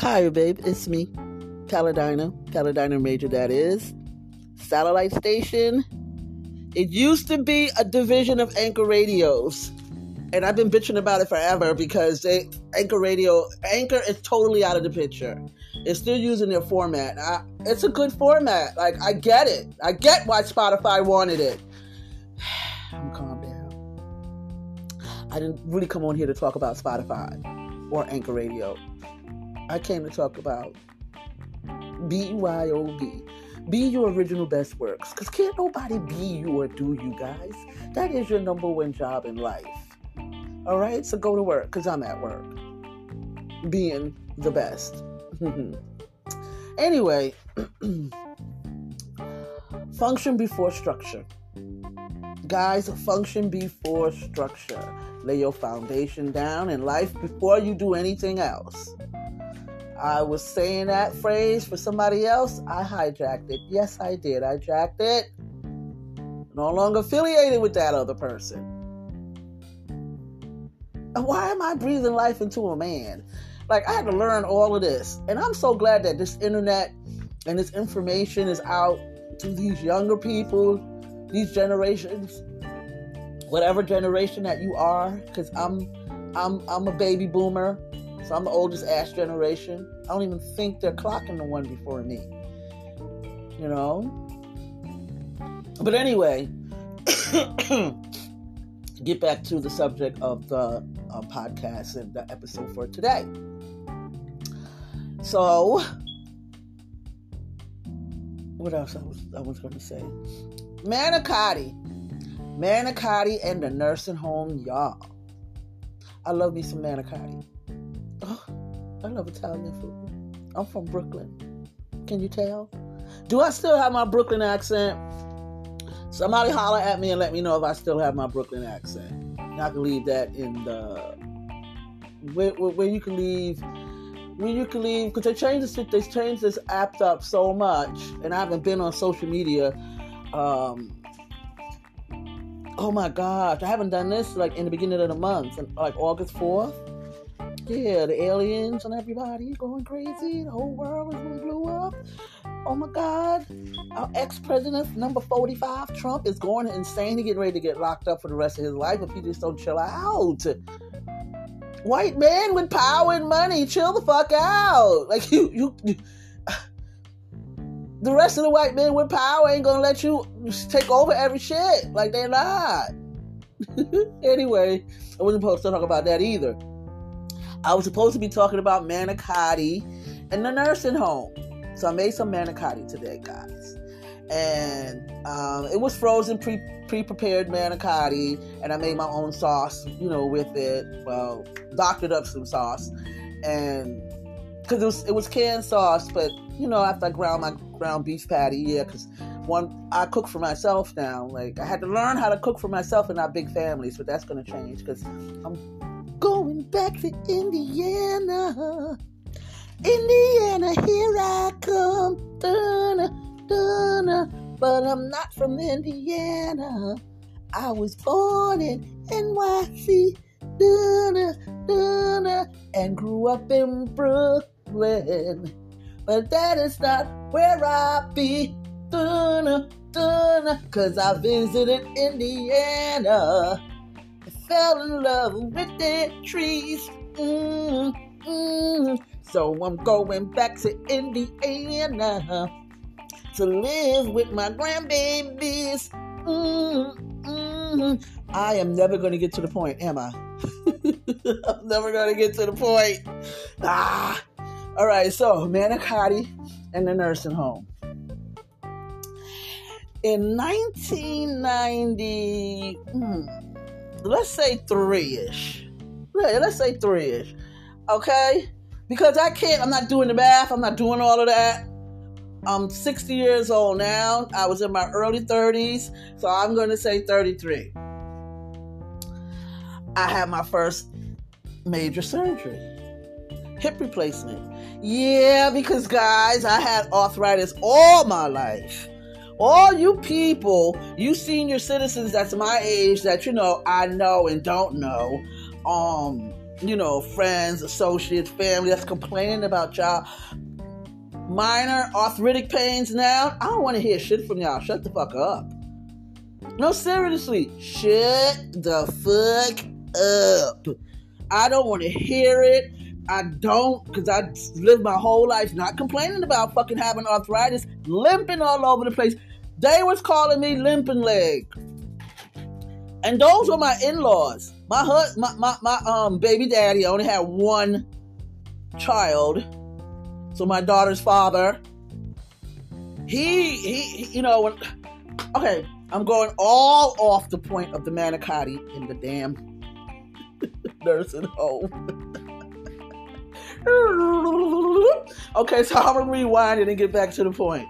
Hi, babe. It's me, Paladina. Paladina Major, that is. Satellite station. It used to be a division of Anchor Radios. And I've been bitching about it forever because they, Anchor Radio, Anchor is totally out of the picture. It's still using their format. I, it's a good format. Like, I get it. I get why Spotify wanted it. I'm calm down. I didn't really come on here to talk about Spotify or Anchor Radio. I came to talk about BYOB. Be your original best works. Because can't nobody be you or do you guys. That is your number one job in life. All right? So go to work because I'm at work. Being the best. anyway, function before structure. Guys, function before structure. Lay your foundation down in life before you do anything else. I was saying that phrase for somebody else. I hijacked it. Yes, I did. I jacked it. No longer affiliated with that other person. Why am I breathing life into a man? Like, I had to learn all of this. And I'm so glad that this internet and this information is out to these younger people, these generations, whatever generation that you are, because I'm I'm I'm a baby boomer, so I'm the oldest Ash generation. I don't even think they're clocking the one before me. You know? But anyway, get back to the subject of the uh, podcast and the episode for today. So, what else I was I was going to say? Manicotti, Manicotti, and the nursing home, y'all. I love me some manicotti. I love Italian food. I'm from Brooklyn. Can you tell? Do I still have my Brooklyn accent? Somebody holler at me and let me know if I still have my Brooklyn accent. I can leave that in the where, where, where you can leave where you can leave because they changed this they changed this app up so much, and I haven't been on social media. Um, oh my gosh, I haven't done this like in the beginning of the month, like August fourth. Yeah, the aliens and everybody going crazy. The whole world is going to blow up. Oh my God. Our ex president, number 45, Trump, is going insane. He's getting ready to get locked up for the rest of his life if he just don't chill out. White man with power and money, chill the fuck out. Like, you, you, you the rest of the white men with power ain't gonna let you take over every shit. Like, they're not. anyway, I wasn't supposed to talk about that either. I was supposed to be talking about manicotti and the nursing home. So I made some manicotti today, guys. And um, it was frozen, pre pre prepared manicotti, and I made my own sauce, you know, with it. Well, doctored up some sauce, and because it was it was canned sauce, but you know, after I ground my ground beef patty, yeah, because one I cook for myself now. Like I had to learn how to cook for myself in our big families, but that's gonna change because I'm going back to Indiana. Indiana, here I come. Dun, dun, but I'm not from Indiana. I was born in NYC. Dun, dun, and grew up in Brooklyn. But that is not where I be. Dun, dun, Cause I visited Indiana fell in love with the trees. Mm, mm. So I'm going back to Indiana to live with my grandbabies. Mm, mm. I am never going to get to the point, am I? I'm never going to get to the point. Ah. All right, so Manicotti and the nursing home. In 1990, hmm, let's say three ish. Yeah, let's say three ish. Okay? Because I can't, I'm not doing the math, I'm not doing all of that. I'm 60 years old now. I was in my early 30s, so I'm going to say 33. I had my first major surgery hip replacement. Yeah, because guys, I had arthritis all my life all you people, you senior citizens that's my age that you know I know and don't know, um, you know, friends, associates, family that's complaining about y'all minor arthritic pains now. I don't want to hear shit from y'all. Shut the fuck up. No, seriously, shut the fuck up. I don't want to hear it. I don't, because I lived my whole life not complaining about fucking having arthritis, limping all over the place. They was calling me limping leg. And those were my in-laws. My hus- my, my, my um baby daddy only had one child. So my daughter's father, he he, you know, when, okay, I'm going all off the point of the manicotti in the damn nursing home. okay, so I'm gonna rewind it and get back to the point.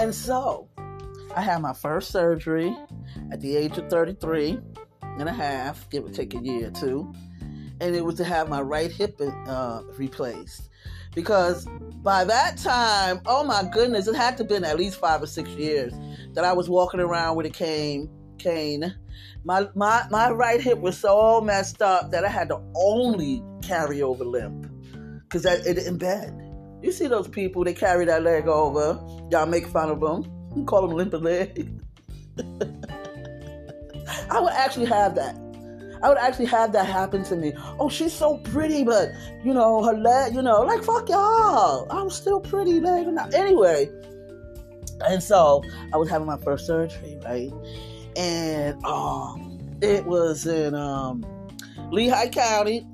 And so, I had my first surgery at the age of 33 and a half, give or take a year or two. And it was to have my right hip uh, replaced. Because by that time, oh my goodness, it had to have been at least five or six years that I was walking around with a cane. cane. My, my, my right hip was so messed up that I had to only carry over limp because it didn't bend. You see those people, they carry that leg over. Y'all make fun of them. You call them limp leg. I would actually have that. I would actually have that happen to me. Oh, she's so pretty, but you know, her leg, you know, like fuck y'all. I'm still pretty, leg. Anyway, and so I was having my first surgery, right? And um, it was in um, Lehigh County.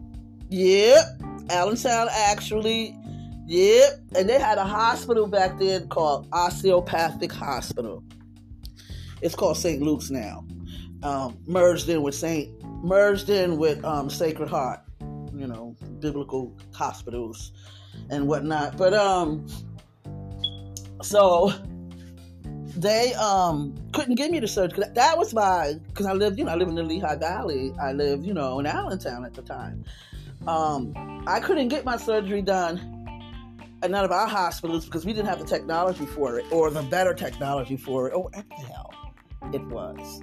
Yep, Allentown actually. Yep, and they had a hospital back then called Osteopathic Hospital. It's called St. Luke's now. Um, merged in with St. Merged in with um, Sacred Heart, you know, biblical hospitals and whatnot. But um, so they um couldn't give me the surgery. That was my because I lived, you know, I lived in the Lehigh Valley. I lived, you know, in Allentown at the time. Um, I couldn't get my surgery done at none of our hospitals because we didn't have the technology for it or the better technology for it or what the hell it was.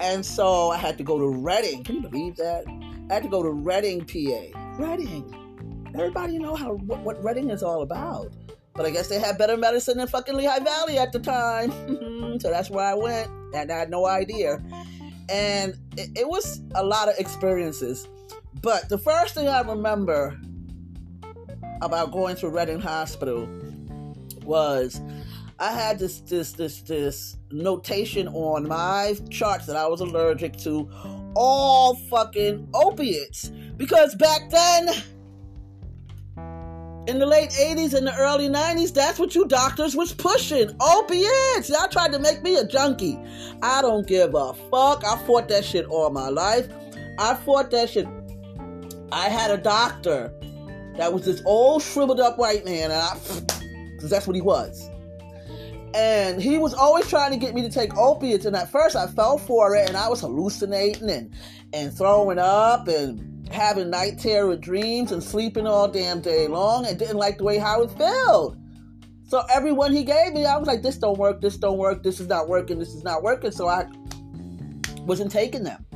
And so I had to go to Reading. Can you believe that? I had to go to Reading, PA. Reading. Everybody know how what, what Reading is all about. But I guess they had better medicine than fucking Lehigh Valley at the time. so that's where I went. And I had no idea. And it, it was a lot of experiences. But the first thing I remember about going to Reading Hospital was I had this this this this notation on my charts that I was allergic to all fucking opiates because back then in the late 80s and the early 90s, that's what you doctors was pushing. Opiates. Y'all tried to make me a junkie. I don't give a fuck. I fought that shit all my life. I fought that shit. I had a doctor that was this old shriveled up white man, and I, because that's what he was. And he was always trying to get me to take opiates. And at first I fell for it and I was hallucinating and, and throwing up and having night terror dreams and sleeping all damn day long and didn't like the way how it felt. So everyone he gave me, I was like, this don't work, this don't work, this is not working, this is not working. So I wasn't taking them.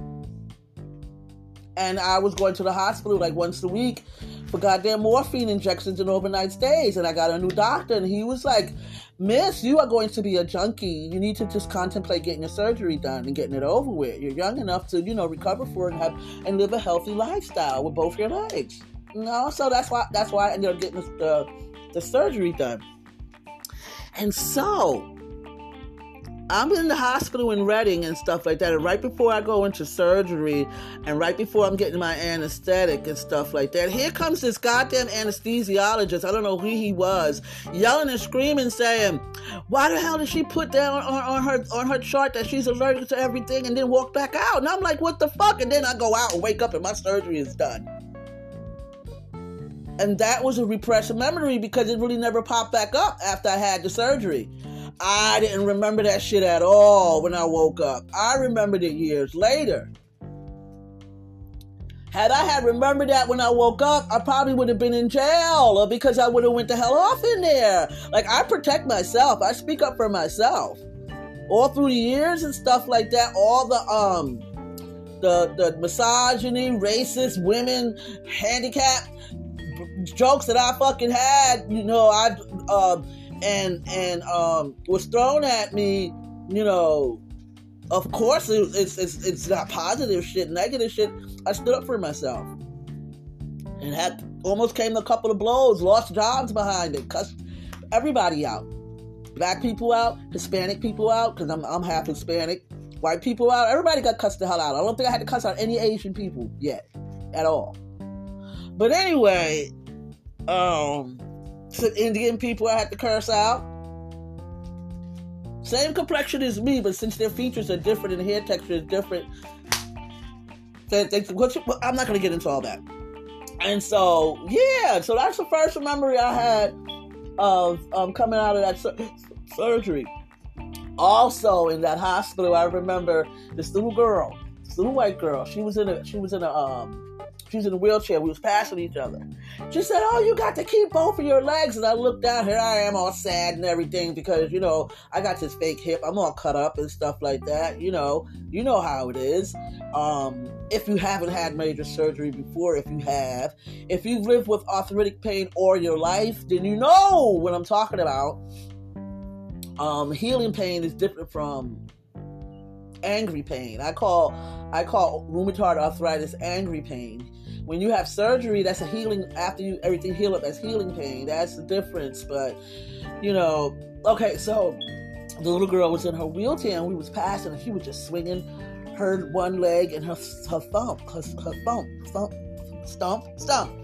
And I was going to the hospital like once a week for goddamn morphine injections and overnight stays. And I got a new doctor, and he was like, Miss, you are going to be a junkie. You need to just contemplate getting your surgery done and getting it over with. You're young enough to, you know, recover for it and have and live a healthy lifestyle with both your legs. You know, so that's why that's why I ended up getting the the surgery done. And so I'm in the hospital in Reading and stuff like that. And right before I go into surgery and right before I'm getting my anesthetic and stuff like that, here comes this goddamn anesthesiologist. I don't know who he was, yelling and screaming, saying, Why the hell did she put down on, on her on her chart that she's allergic to everything and then walk back out? And I'm like, what the fuck? And then I go out and wake up and my surgery is done. And that was a repressed memory because it really never popped back up after I had the surgery. I didn't remember that shit at all when I woke up. I remembered it years later. Had I had remembered that when I woke up, I probably would have been in jail or because I would have went the hell off in there. Like I protect myself. I speak up for myself. All through the years and stuff like that, all the um the the misogyny, racist, women, handicapped jokes that I fucking had, you know, I uh, and and um was thrown at me, you know. Of course, it's it's it's not positive shit, negative shit. I stood up for myself and had almost came a couple of blows, lost jobs behind it, cussed everybody out. Black people out, Hispanic people out, because I'm, I'm half Hispanic, white people out, everybody got cussed the hell out. I don't think I had to cuss out any Asian people yet, at all. But anyway, um, some Indian people I had to curse out. Same complexion as me, but since their features are different and hair texture is different, they, they, I'm not going to get into all that. And so, yeah, so that's the first memory I had of um, coming out of that sur- surgery. Also, in that hospital, I remember this little girl, this little white girl. She was in a she was in a um, she was in a wheelchair. We was passing each other. She said, "Oh, you got to keep both of your legs." And I looked down. Here I am, all sad and everything, because you know I got this fake hip. I'm all cut up and stuff like that. You know, you know how it is. Um, if you haven't had major surgery before, if you have, if you've lived with arthritic pain all your life, then you know what I'm talking about. Um, healing pain is different from angry pain. I call I call rheumatoid arthritis angry pain when you have surgery, that's a healing after you everything heal up. That's healing pain. That's the difference. But you know, okay, so the little girl was in her wheelchair and we was passing, and she was just swinging her one leg and her her thumb, her, her thumb, thump, stump, stump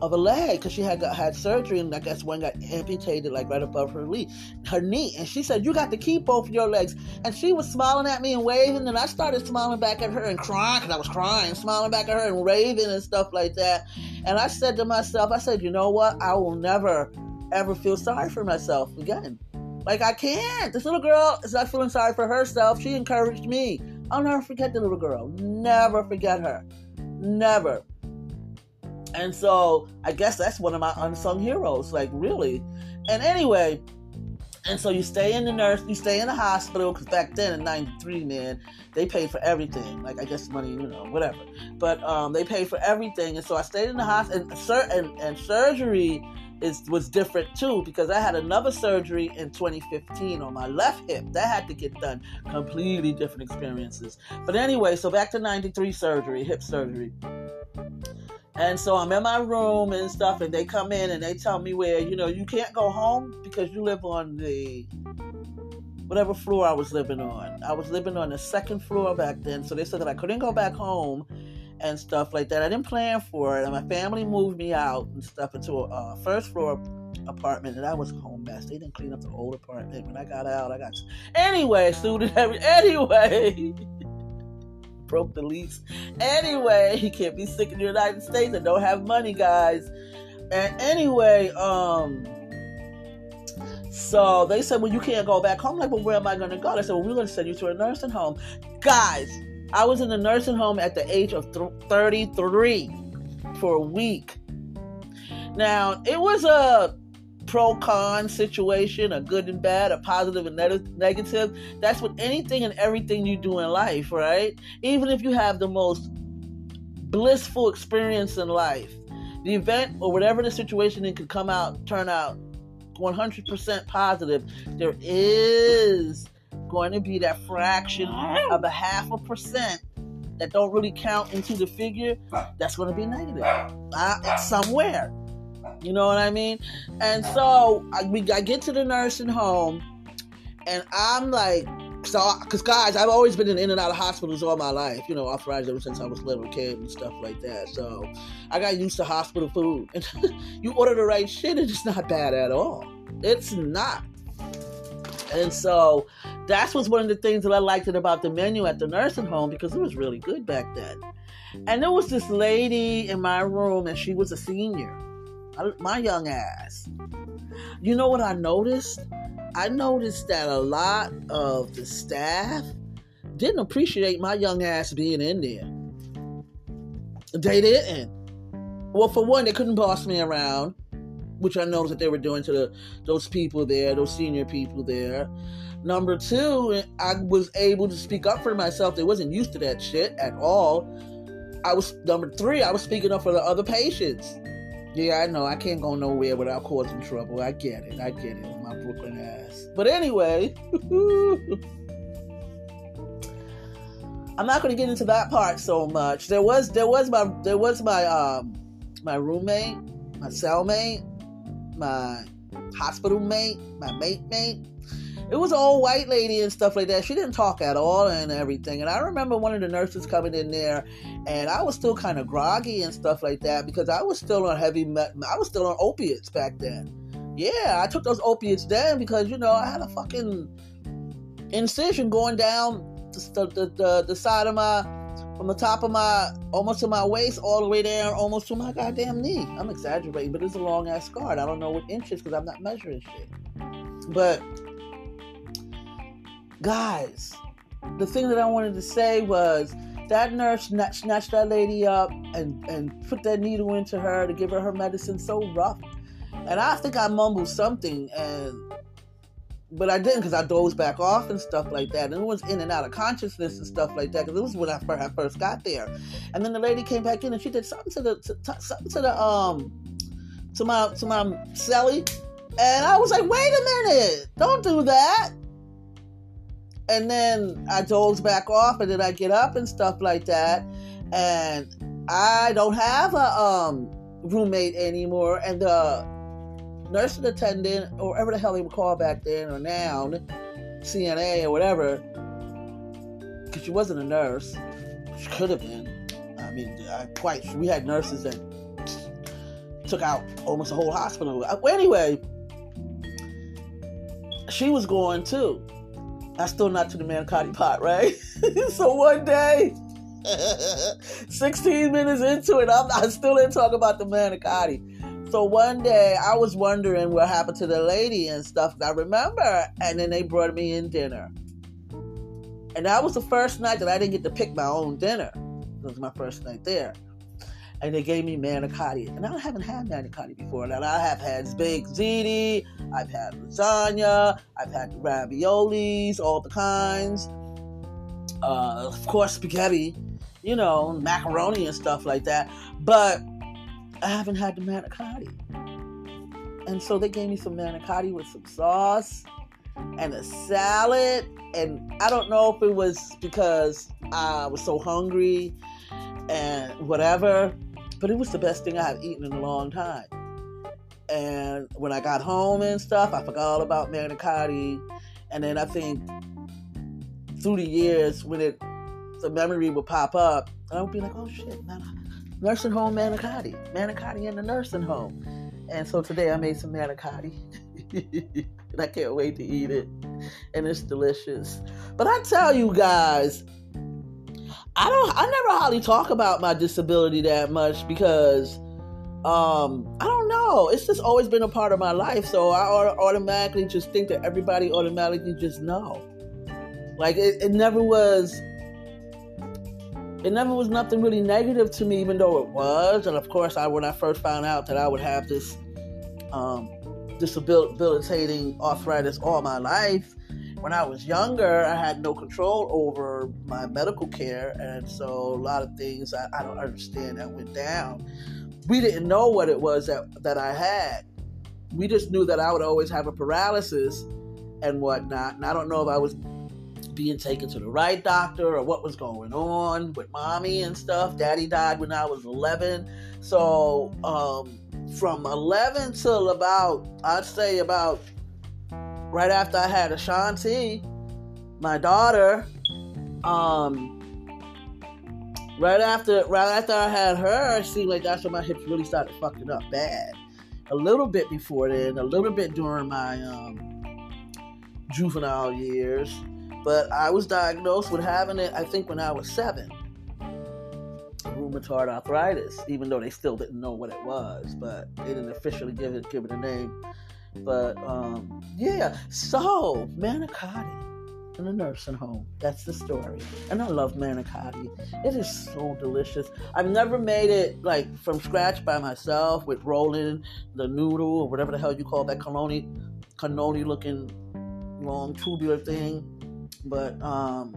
of a leg because she had got, had surgery and I guess one got amputated like right above her knee, her knee. And she said, "You got to keep both your legs." And she was smiling at me and waving, and I started smiling back at her and crying because I was crying, smiling back at her and raving and stuff like that. And I said to myself, I said, "You know what? I will never, ever feel sorry for myself again." Like I can't. This little girl is not feeling sorry for herself. She encouraged me. I'll never forget the little girl. Never forget her. Never. And so I guess that's one of my unsung heroes, like really. And anyway, and so you stay in the nurse, you stay in the hospital, because back then in '93, man, they paid for everything. Like I guess money, you know, whatever. But um, they paid for everything, and so I stayed in the hospital. And, sur- and, and surgery is was different too, because I had another surgery in 2015 on my left hip. That had to get done. Completely different experiences. But anyway, so back to '93 surgery, hip surgery. And so I'm in my room and stuff, and they come in and they tell me where, you know, you can't go home because you live on the whatever floor I was living on. I was living on the second floor back then, so they said that I couldn't go back home and stuff like that. I didn't plan for it, and my family moved me out and stuff into a uh, first floor apartment, and I was a home mess. They didn't clean up the old apartment. When I got out, I got anyway, suited every anyway. Broke the lease. Anyway, he can't be sick in the United States and don't have money, guys. And anyway, um, so they said, well, you can't go back home. I'm like, well, where am I going to go? They said, well, we're going to send you to a nursing home. Guys, I was in a nursing home at the age of th- 33 for a week. Now, it was a pro con situation, a good and bad, a positive and negative. That's with anything and everything you do in life, right? Even if you have the most blissful experience in life, the event or whatever the situation it could come out, turn out 100% positive. There is going to be that fraction of a half a percent that don't really count into the figure. That's going to be negative uh, somewhere. You know what I mean? And so I, we, I get to the nursing home, and I'm like, so because guys, I've always been in, in and out of hospitals all my life. You know, arthritis ever since I was a little kid and stuff like that. So I got used to hospital food. And you order the right shit, and it's not bad at all. It's not. And so that's was one of the things that I liked about the menu at the nursing home because it was really good back then. And there was this lady in my room, and she was a senior my young ass. You know what I noticed? I noticed that a lot of the staff didn't appreciate my young ass being in there. They didn't. Well, for one, they couldn't boss me around. which I noticed that they were doing to the those people there, those senior people there. Number two, I was able to speak up for myself. They wasn't used to that shit at all. I was number three. I was speaking up for the other patients. Yeah, I know. I can't go nowhere without causing trouble. I get it. I get it. My Brooklyn ass. But anyway, I'm not going to get into that part so much. There was there was my there was my um my roommate, my cellmate, my hospital mate, my mate mate it was an old white lady and stuff like that. She didn't talk at all and everything. And I remember one of the nurses coming in there, and I was still kind of groggy and stuff like that because I was still on heavy. I was still on opiates back then. Yeah, I took those opiates then because you know I had a fucking incision going down the the, the, the side of my from the top of my almost to my waist all the way down almost to my goddamn knee. I'm exaggerating, but it's a long ass scar. I don't know what inches because I'm not measuring shit. But guys, the thing that I wanted to say was that nurse snatched that lady up and, and put that needle into her to give her her medicine so rough. And I think I mumbled something, and but I didn't because I dozed back off and stuff like that. And it was in and out of consciousness and stuff like that because it was when I first, got there. And then the lady came back in and she did something to the to, something to the um to my to my celly, and I was like, wait a minute, don't do that and then I doze back off, and then I get up and stuff like that, and I don't have a um, roommate anymore, and the nursing attendant or whatever the hell they would call back then or now, CNA or whatever, because she wasn't a nurse, she could have been. I mean, I quite we had nurses that took out almost a whole hospital. Anyway, she was going too I still not to the manicotti pot, right? so one day, 16 minutes into it, I'm, I still didn't talk about the manicotti. So one day I was wondering what happened to the lady and stuff. I remember, and then they brought me in dinner. And that was the first night that I didn't get to pick my own dinner. It was my first night there and they gave me manicotti. And I haven't had manicotti before. Now I have had baked ziti, I've had lasagna, I've had raviolis, all the kinds. Uh, of course, spaghetti, you know, macaroni and stuff like that. But I haven't had the manicotti. And so they gave me some manicotti with some sauce and a salad. And I don't know if it was because I was so hungry and whatever but it was the best thing I had eaten in a long time. And when I got home and stuff, I forgot all about manicotti. And then I think through the years, when it the memory would pop up, I would be like, oh shit, nursing home manicotti, manicotti in the nursing home. And so today I made some manicotti. and I can't wait to eat it. And it's delicious. But I tell you guys, I don't I never hardly talk about my disability that much because um I don't know. It's just always been a part of my life, so I automatically just think that everybody automatically just know. Like it, it never was it never was nothing really negative to me, even though it was. And of course, I when I first found out that I would have this um, debilitating arthritis all my life, when I was younger, I had no control over my medical care, and so a lot of things I, I don't understand that went down. We didn't know what it was that, that I had. We just knew that I would always have a paralysis and whatnot. And I don't know if I was being taken to the right doctor or what was going on with mommy and stuff. Daddy died when I was 11. So um, from 11 till about, I'd say about right after I had Ashanti, my daughter, um, right after right after I had her, it seemed like that's when my hips really started fucking up bad. A little bit before then, a little bit during my um, juvenile years, but I was diagnosed with having it. I think when I was seven, rheumatoid arthritis. Even though they still didn't know what it was, but they didn't officially give it give it a name. But um, yeah, so manicotti. in a nursing home. That's the story. And I love manicotti. It is so delicious. I've never made it like from scratch by myself with rolling the noodle or whatever the hell you call that cannoli, cannoli looking long tubular thing. But um,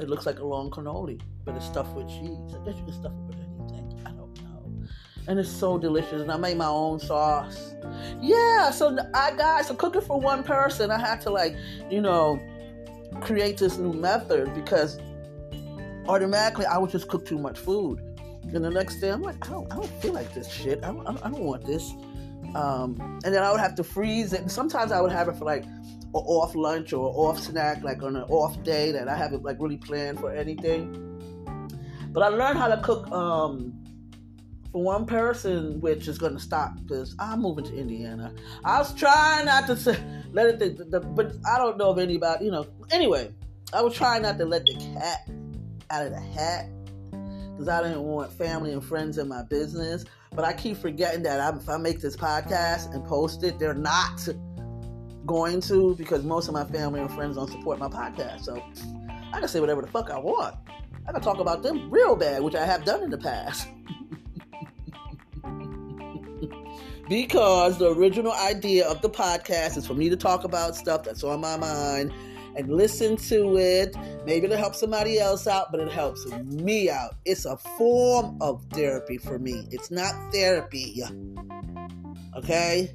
it looks like a long cannoli, but it's stuffed with cheese. I guess you can stuff it with And it's so delicious. And I made my own sauce. Yeah, so I got so cooking for one person, I had to like, you know, create this new method because automatically I would just cook too much food. And the next day I'm like, I don't, I don't feel like this shit. I don't, I don't want this. Um, and then I would have to freeze it. And sometimes I would have it for like an off lunch or off snack, like on an off day that I haven't like really planned for anything. But I learned how to cook um, for one person, which is going to stop because I'm moving to Indiana. I was trying not to say, let it, the, the, but I don't know if anybody, you know. Anyway, I was trying not to let the cat out of the hat because I didn't want family and friends in my business. But I keep forgetting that I, if I make this podcast and post it, they're not going to because most of my family and friends don't support my podcast. So I can say whatever the fuck I want. I can talk about them real bad, which I have done in the past. Because the original idea of the podcast is for me to talk about stuff that's on my mind and listen to it. Maybe it'll help somebody else out, but it helps me out. It's a form of therapy for me. It's not therapy. Okay?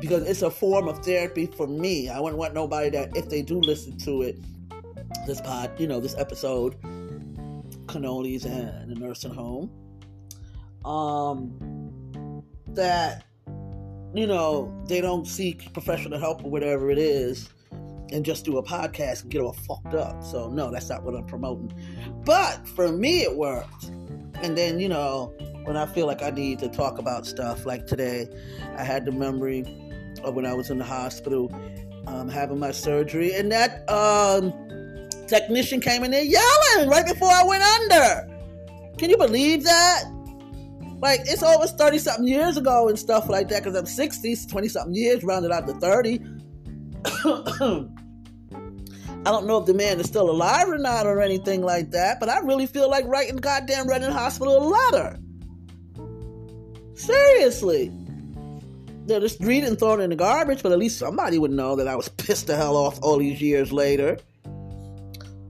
Because it's a form of therapy for me. I wouldn't want nobody that, if they do listen to it, this pod, you know, this episode, cannolis and the nursing home, um, that, you know, they don't seek professional help or whatever it is and just do a podcast and get all fucked up. So no, that's not what I'm promoting. But for me, it worked. And then you know, when I feel like I need to talk about stuff, like today, I had the memory of when I was in the hospital um, having my surgery, and that um, technician came in there yelling right before I went under. Can you believe that? Like it's almost 30 something years ago and stuff like that because I'm 60, 20 something years, rounded out to 30. I don't know if the man is still alive or not or anything like that, but I really feel like writing goddamn Reading Hospital a letter. Seriously. They're just reading and throwing in the garbage, but at least somebody would know that I was pissed the hell off all these years later.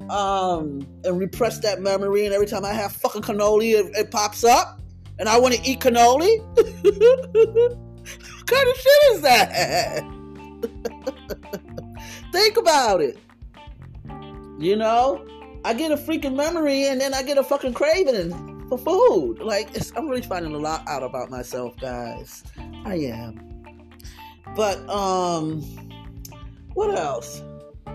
Um, and repress that memory, and every time I have fucking cannoli, it, it pops up, and I want to eat cannoli. what kind of shit is that? Think about it. You know, I get a freaking memory and then I get a fucking craving for food. Like, I'm really finding a lot out about myself, guys. I am. But, um, what else?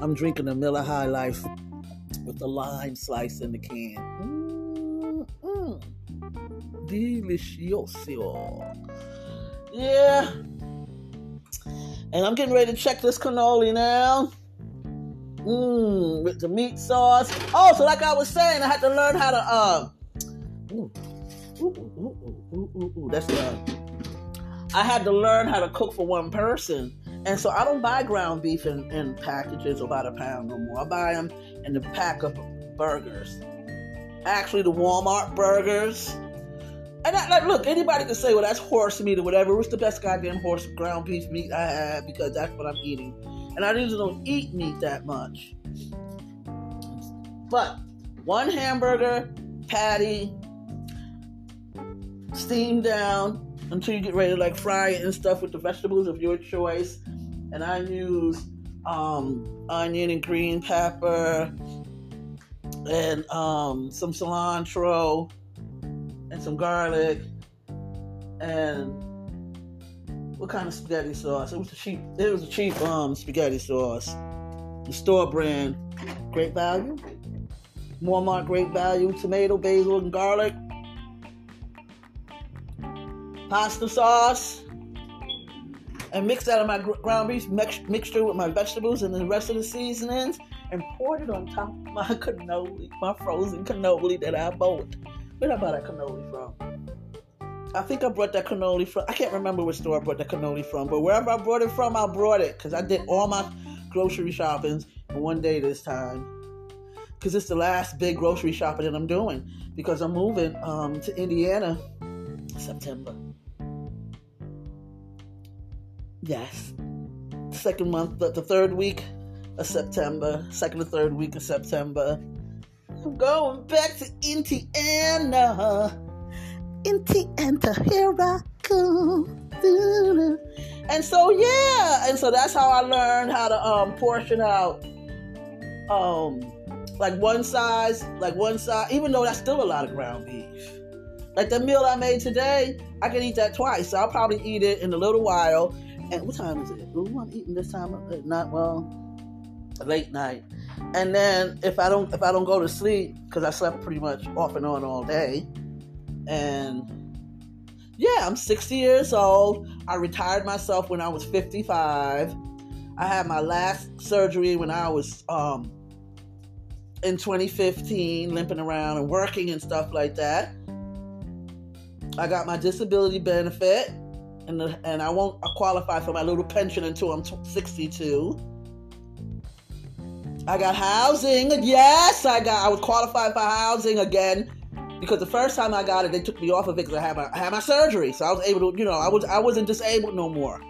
I'm drinking a Miller High Life with the lime slice in the can. Mm-mm. Delicioso. Yeah, and I'm getting ready to check this cannoli now. Mmm, with the meat sauce. Oh, so like I was saying, I had to learn how to uh ooh, ooh, ooh, ooh that's uh I had to learn how to cook for one person. And so I don't buy ground beef in, in packages by the pound no more. I buy them in the pack of burgers. Actually, the Walmart burgers and I, like, look, anybody can say, well, that's horse meat or whatever. It's the best goddamn horse ground beef meat I have because that's what I'm eating. And I usually don't eat meat that much. But one hamburger patty, steam down until you get ready to like fry it and stuff with the vegetables of your choice. And I use um, onion and green pepper and um, some cilantro and some garlic and what kind of spaghetti sauce? It was a cheap. It was a cheap um spaghetti sauce. The store brand, great value. Walmart, great value. Tomato, basil, and garlic. Pasta sauce. And mix that of my ground beef mix, mixture with my vegetables and the rest of the seasonings, and poured it on top of my cannoli, my frozen cannoli that I bought. Where did I buy that cannoli from? I think I brought that cannoli from. I can't remember which store I brought that cannoli from, but wherever I brought it from, I brought it because I did all my grocery shoppings in one day this time. Because it's the last big grocery shopping that I'm doing because I'm moving um, to Indiana September. Yes, second month, the, the third week of September, second or third week of September. I'm going back to Indiana. Indiana, here I come. And so yeah, and so that's how I learned how to um portion out um like one size, like one size, even though that's still a lot of ground beef. Like the meal I made today, I can eat that twice. So I'll probably eat it in a little while. And what time is it? Ooh, I'm eating this time of night. Well, late night. And then if I don't if I don't go to sleep because I slept pretty much off and on all day, and yeah, I'm 60 years old. I retired myself when I was 55. I had my last surgery when I was um, in 2015, limping around and working and stuff like that. I got my disability benefit, and and I won't qualify for my little pension until I'm 62. I got housing. Yes, I got. I was qualified for housing again because the first time I got it, they took me off of it because I had my I had my surgery, so I was able to, you know, I was I wasn't disabled no more.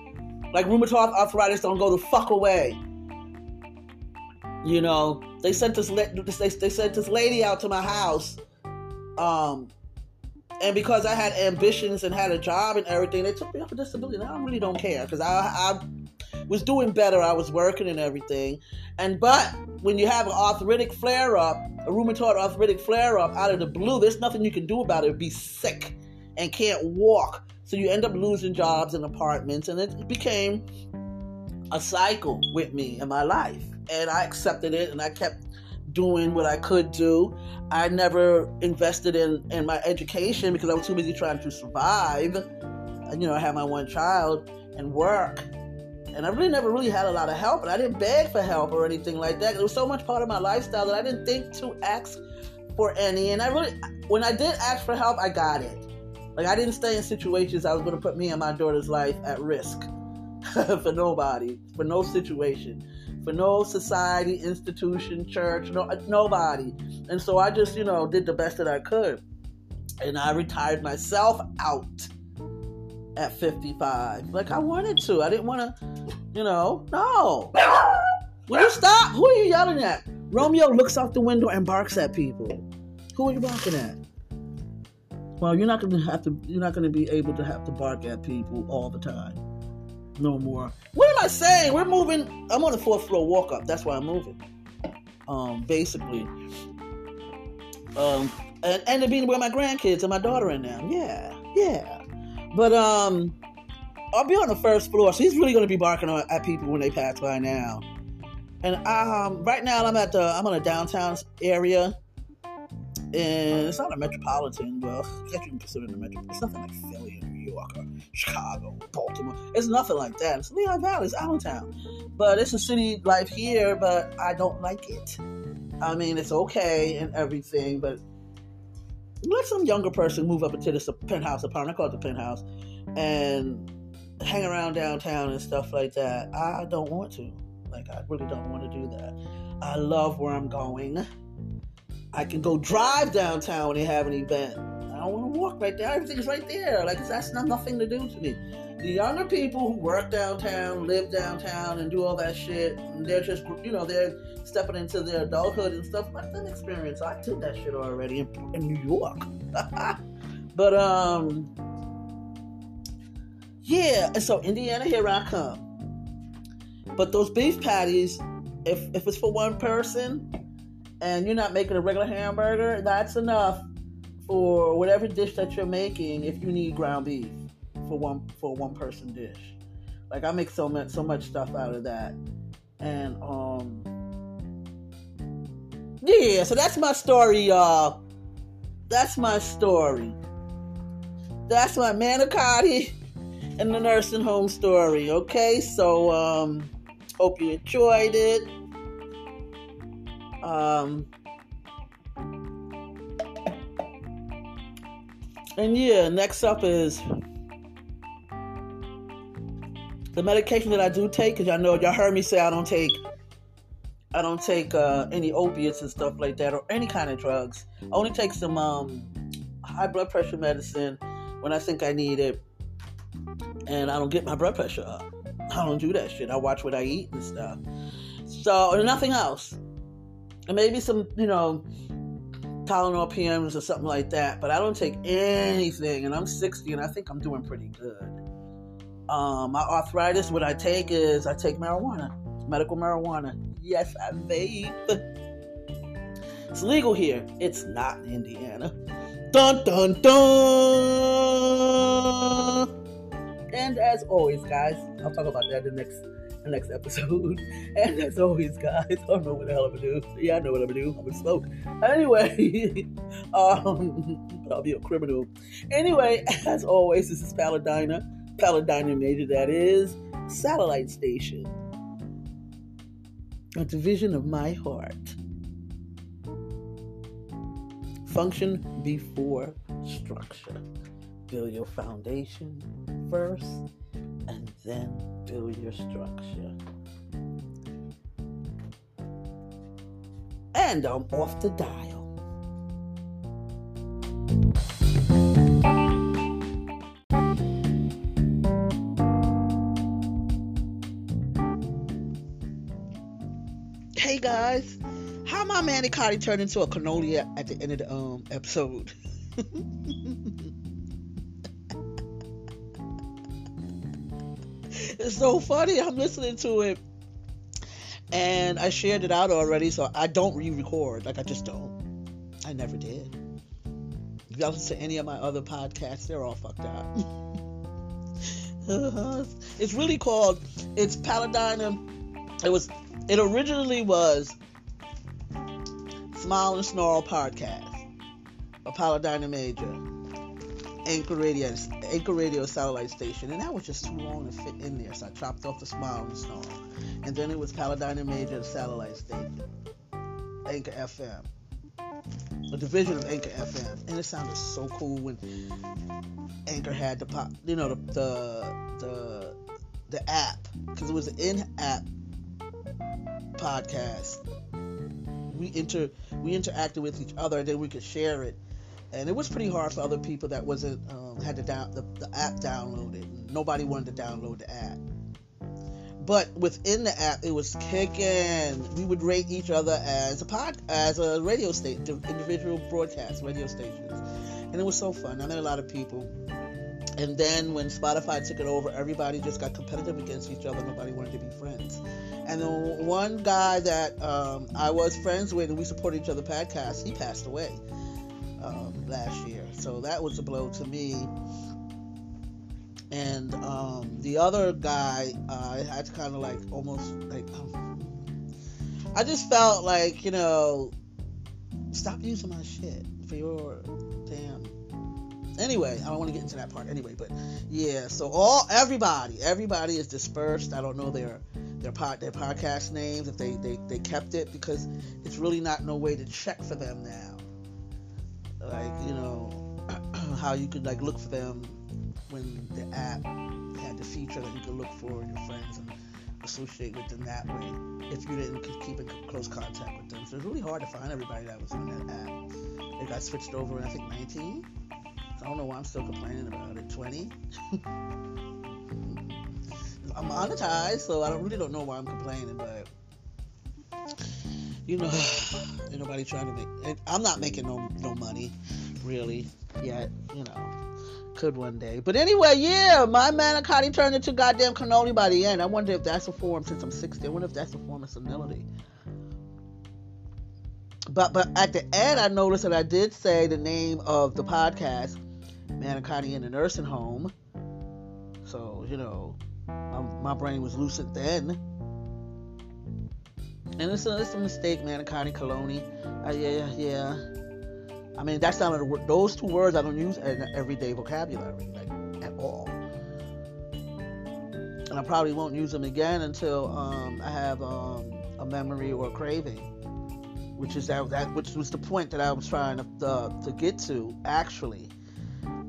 Like rheumatoid arthritis don't go the fuck away. You know, they sent this they, they sent this lady out to my house, um, and because I had ambitions and had a job and everything, they took me off of disability. And I really don't care because I I was doing better. I was working and everything. And but when you have an arthritic flare up, a rheumatoid arthritic flare up out of the blue, there's nothing you can do about it. Be sick and can't walk. So you end up losing jobs and apartments, and it became a cycle with me in my life. And I accepted it, and I kept doing what I could do. I never invested in in my education because I was too busy trying to survive. And, you know, I had my one child and work and I really never really had a lot of help, and I didn't beg for help or anything like that. It was so much part of my lifestyle that I didn't think to ask for any. And I really, when I did ask for help, I got it. Like I didn't stay in situations I was going to put me and my daughter's life at risk for nobody, for no situation, for no society, institution, church, no nobody. And so I just, you know, did the best that I could, and I retired myself out at 55. Like I wanted to. I didn't want to, you know, no. Will you stop? Who are you yelling at? Romeo looks out the window and barks at people. Who are you barking at? Well, you're not gonna have to. You're not gonna be able to have to bark at people all the time. No more. What am I saying? We're moving. I'm on the fourth floor walk up. That's why I'm moving. Um, basically. Um, and and to being where my grandkids and my daughter in now. Yeah, yeah. But um, I'll be on the first floor, so he's really going to be barking at people when they pass by now. And um, right now I'm at the I'm on a downtown area, and it's not a metropolitan. Well, I guess you can consider it a metro. It's nothing like Philly, New York, or Chicago, Baltimore. It's nothing like that. It's Lehigh Valley, it's Allentown, but it's a city life here. But I don't like it. I mean, it's okay and everything, but let some younger person move up into this penthouse apartment. I call it the penthouse, and hang around downtown and stuff like that. I don't want to. Like, I really don't want to do that. I love where I'm going. I can go drive downtown when they have an event. I want to walk right there. Everything's right there. Like, that's not nothing to do to me. The younger people who work downtown, live downtown, and do all that shit, they're just, you know, they're stepping into their adulthood and stuff. Let them experience. I did that shit already in, in New York. but, um, yeah, so Indiana, here I come. But those beef patties, if if it's for one person, and you're not making a regular hamburger, that's enough for whatever dish that you're making. If you need ground beef for one for one person dish, like I make so much so much stuff out of that, and um, yeah. So that's my story, y'all. That's my story. That's my manicotti and the nursing home story. Okay, so um, hope you enjoyed it. Um, and yeah, next up is the medication that I do take, because y'all know y'all heard me say I don't take I don't take uh, any opiates and stuff like that or any kind of drugs. I only take some um, high blood pressure medicine when I think I need it, and I don't get my blood pressure up. I don't do that shit. I watch what I eat and stuff. So, nothing else. And maybe some, you know, Tylenol PMs or something like that. But I don't take anything, and I'm 60, and I think I'm doing pretty good. Um, my arthritis, what I take is I take marijuana, medical marijuana. Yes, I vape. It's legal here. It's not in Indiana. Dun dun dun. And as always, guys, I'll talk about that in the next next episode. And as always, guys, I don't know what the hell I'm gonna do. Yeah, I know what I'm gonna do. I'm gonna smoke. Anyway, um, I'll be a criminal. Anyway, as always, this is Paladina, Paladina Major. That is satellite station, a division of my heart. Function before structure build your foundation first and then build your structure. And I'm off the dial. Hey guys, how my manicotti turned into a cannoli at the end of the um, episode? It's so funny. I'm listening to it and I shared it out already, so I don't re record. Like, I just don't. I never did. If you listen to any of my other podcasts, they're all fucked up. it's really called, it's Paladina. It was, it originally was Smile and Snarl Podcast, a Paladina Major. Anchor Radio, Anchor Radio satellite station, and that was just too long to fit in there. So I chopped off the smile and snarl, and then it was Paladina Major satellite station, Anchor FM, a division of Anchor FM, and it sounded so cool when Anchor had the pop, you know, the the the, the app because it was an in-app podcast. We inter we interacted with each other, and then we could share it and it was pretty hard for other people that wasn't um, had to down the, the app downloaded. Nobody wanted to download the app. But within the app, it was kicking. We would rate each other as a pod, as a radio station, individual broadcast radio stations, and it was so fun. I met a lot of people. And then when Spotify took it over, everybody just got competitive against each other. Nobody wanted to be friends. And the one guy that um, I was friends with, and we supported each other podcast, he passed away um, last year. So that was a blow to me. And um, the other guy, uh, I had to kind of like almost like, um, I just felt like, you know, stop using my shit for your damn. Anyway, I don't want to get into that part anyway, but yeah. So all everybody, everybody is dispersed. I don't know their their pod their podcast names if they they they kept it because it's really not no way to check for them now like you know how you could like look for them when the app had the feature that you could look for your friends and associate with them that way if you didn't keep in close contact with them. So it's really hard to find everybody that was on that app. It got switched over in I think 19. So I don't know why I'm still complaining about it. 20. I'm monetized, so I don't really don't know why I'm complaining, but you know, ain't nobody trying to make. I'm not making no no money, really, yet. You know, could one day. But anyway, yeah, my manicotti turned into goddamn cannoli by the end. I wonder if that's a form since I'm 60. I wonder if that's a form of senility. But but at the end, I noticed that I did say the name of the podcast, Manicotti in a Nursing Home. So you know, my, my brain was lucid then. And it's a, it's a mistake, man. Connie Coloni. Uh, yeah, yeah. I mean, that's not a, those two words I don't use in everyday vocabulary, like at all. And I probably won't use them again until um, I have um, a memory or a craving, which is that, that which was the point that I was trying to to get to actually.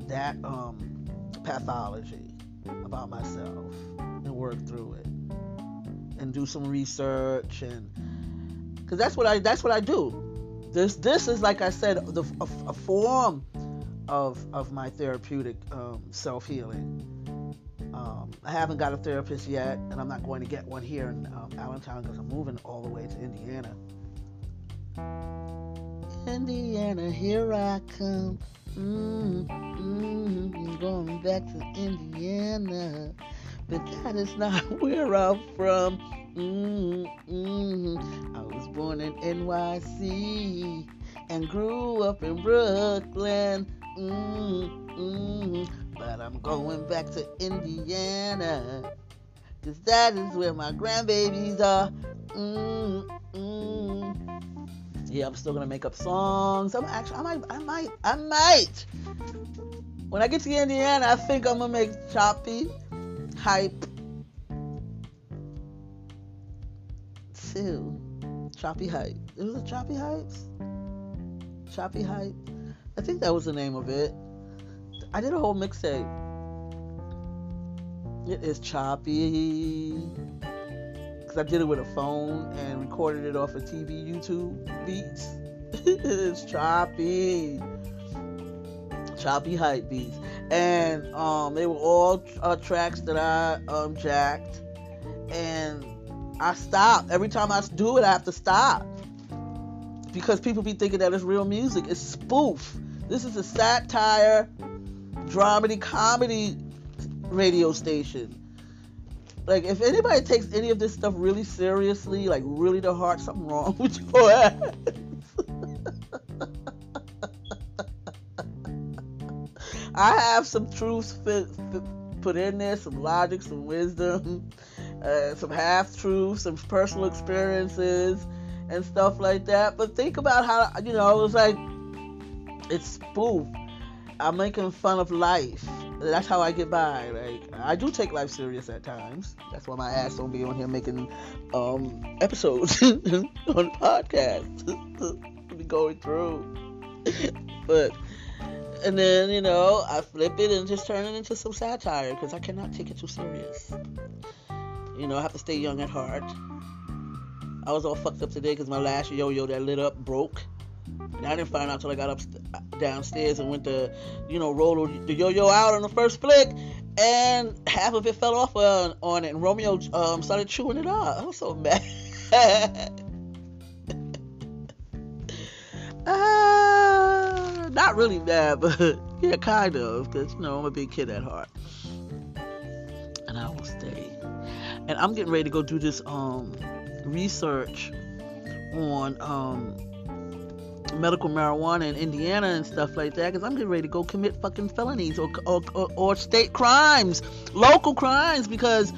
that um, pathology about myself and work through it and do some research and because that's what I that's what I do. This this is like I said the, a, a form of of my therapeutic um, self healing. Um, I haven't got a therapist yet, and I'm not going to get one here in um, Allentown because I'm moving all the way to Indiana. Indiana, here I come. Mm, mm, going back to Indiana, but that is not where I'm from. Mm, mm, I was born in NYC and grew up in Brooklyn. Mm, mm, but I'm going back to Indiana. Cause that is where my grandbabies are. Mm, mm. Yeah, I'm still gonna make up songs. I'm actually, I might, I might, I might. When I get to Indiana, I think I'm gonna make choppy, hype, too. Choppy hype. Is it was a choppy hypes. Choppy hype. I think that was the name of it. I did a whole mixtape. It is choppy. Because I did it with a phone and recorded it off of TV YouTube beats. it is choppy. Choppy hype beats. And um, they were all uh, tracks that I um, jacked. And I stop. Every time I do it, I have to stop. Because people be thinking that it's real music. It's spoof. This is a satire, dramedy, comedy radio station. Like, if anybody takes any of this stuff really seriously, like really to heart, something wrong with your ass. I have some truths fit, fit, put in there, some logic, some wisdom, uh, some half truths, some personal experiences, and stuff like that. But think about how, you know, it's like it's spoof. I'm making fun of life. That's how I get by. Like I do take life serious at times. That's why my ass don't be on here making um, episodes on podcasts. be going through, but and then you know I flip it and just turn it into some satire because I cannot take it too serious. You know I have to stay young at heart. I was all fucked up today because my last yo-yo that lit up broke. And I didn't find out until I got up downstairs and went to, you know, roll the yo-yo out on the first flick, and half of it fell off on, on it. And Romeo um, started chewing it up. I was so mad. Not really mad, but yeah, kind of, because you know I'm a big kid at heart, and I will stay. And I'm getting ready to go do this um research on um medical marijuana in Indiana and stuff like that because I'm getting ready to go commit fucking felonies or, or, or, or state crimes, local crimes because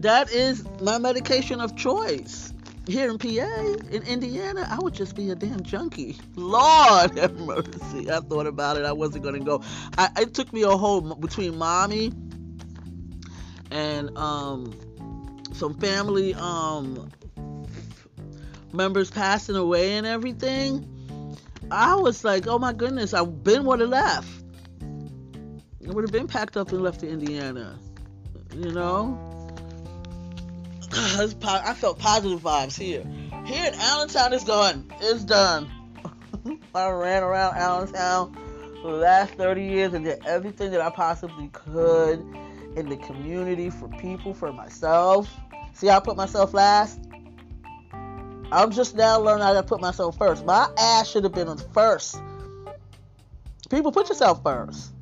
that is my medication of choice. Here in PA, in Indiana, I would just be a damn junkie. Lord have mercy. I thought about it. I wasn't going to go. I, it took me a whole, between mommy and um, some family um, members passing away and everything, I was like, oh my goodness, I've been would have left. I would have been packed up and left to Indiana. You know? I felt positive vibes here. Here in Allentown, it's gone. It's done. I ran around Allentown for the last 30 years and did everything that I possibly could in the community for people, for myself. See I put myself last? I'm just now learning how to put myself first. My ass should have been first. People, put yourself first.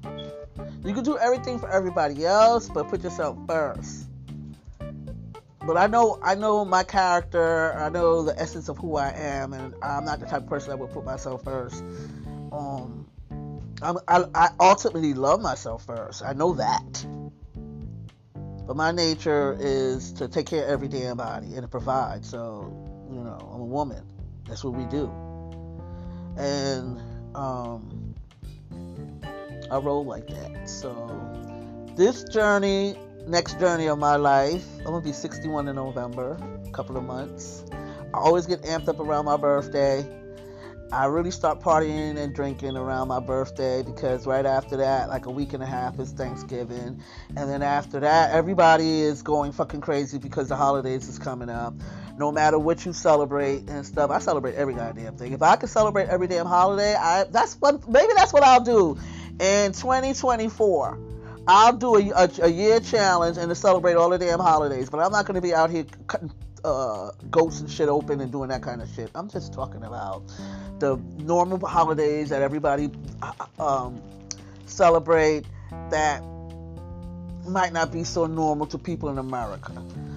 You can do everything for everybody else, but put yourself first. But I know, I know my character. I know the essence of who I am, and I'm not the type of person that would put myself first. Um, I'm, I, I ultimately love myself first. I know that. But my nature is to take care of every damn body and to provide. So you know, I'm a woman. That's what we do. And um, I roll like that. So this journey, next journey of my life, I'm gonna be 61 in November, a couple of months. I always get amped up around my birthday. I really start partying and drinking around my birthday because right after that, like a week and a half, is Thanksgiving. And then after that, everybody is going fucking crazy because the holidays is coming up. No matter what you celebrate and stuff, I celebrate every goddamn thing. If I could celebrate every damn holiday, I that's what maybe that's what I'll do in 2024. I'll do a, a, a year challenge and to celebrate all the damn holidays, but I'm not going to be out here cutting uh, goats and shit open and doing that kind of shit. I'm just talking about the normal holidays that everybody uh, um, celebrate that might not be so normal to people in America.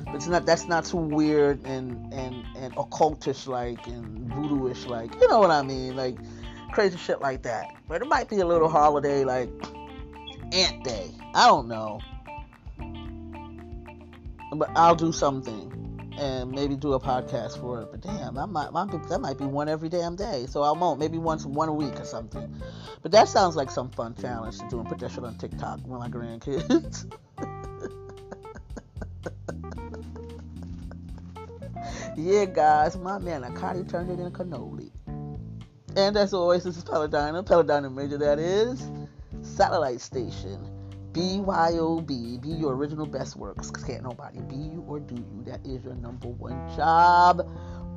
It's not that's not too weird and and and occultish like and voodooish like. You know what I mean? Like crazy shit like that. But it might be a little holiday like Ant Day. I don't know. But I'll do something and maybe do a podcast for it. But damn, I might, that might be one every damn day. So I won't. Maybe once one a week or something. But that sounds like some fun challenge to do and put that shit on TikTok with my grandkids. yeah, guys, my manicotti turned it into cannoli. And as always, this is Paladina, Paladina Major, that is satellite station. BYOB, be your original best works. because Can't nobody be you or do you. That is your number one job.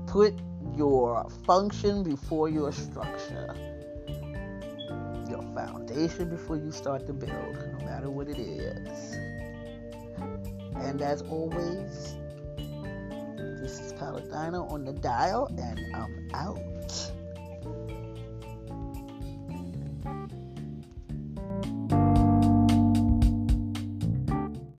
Put your function before your structure. Your foundation before you start to build, no matter what it is. And as always, this is Paladina on the dial, and I'm out. you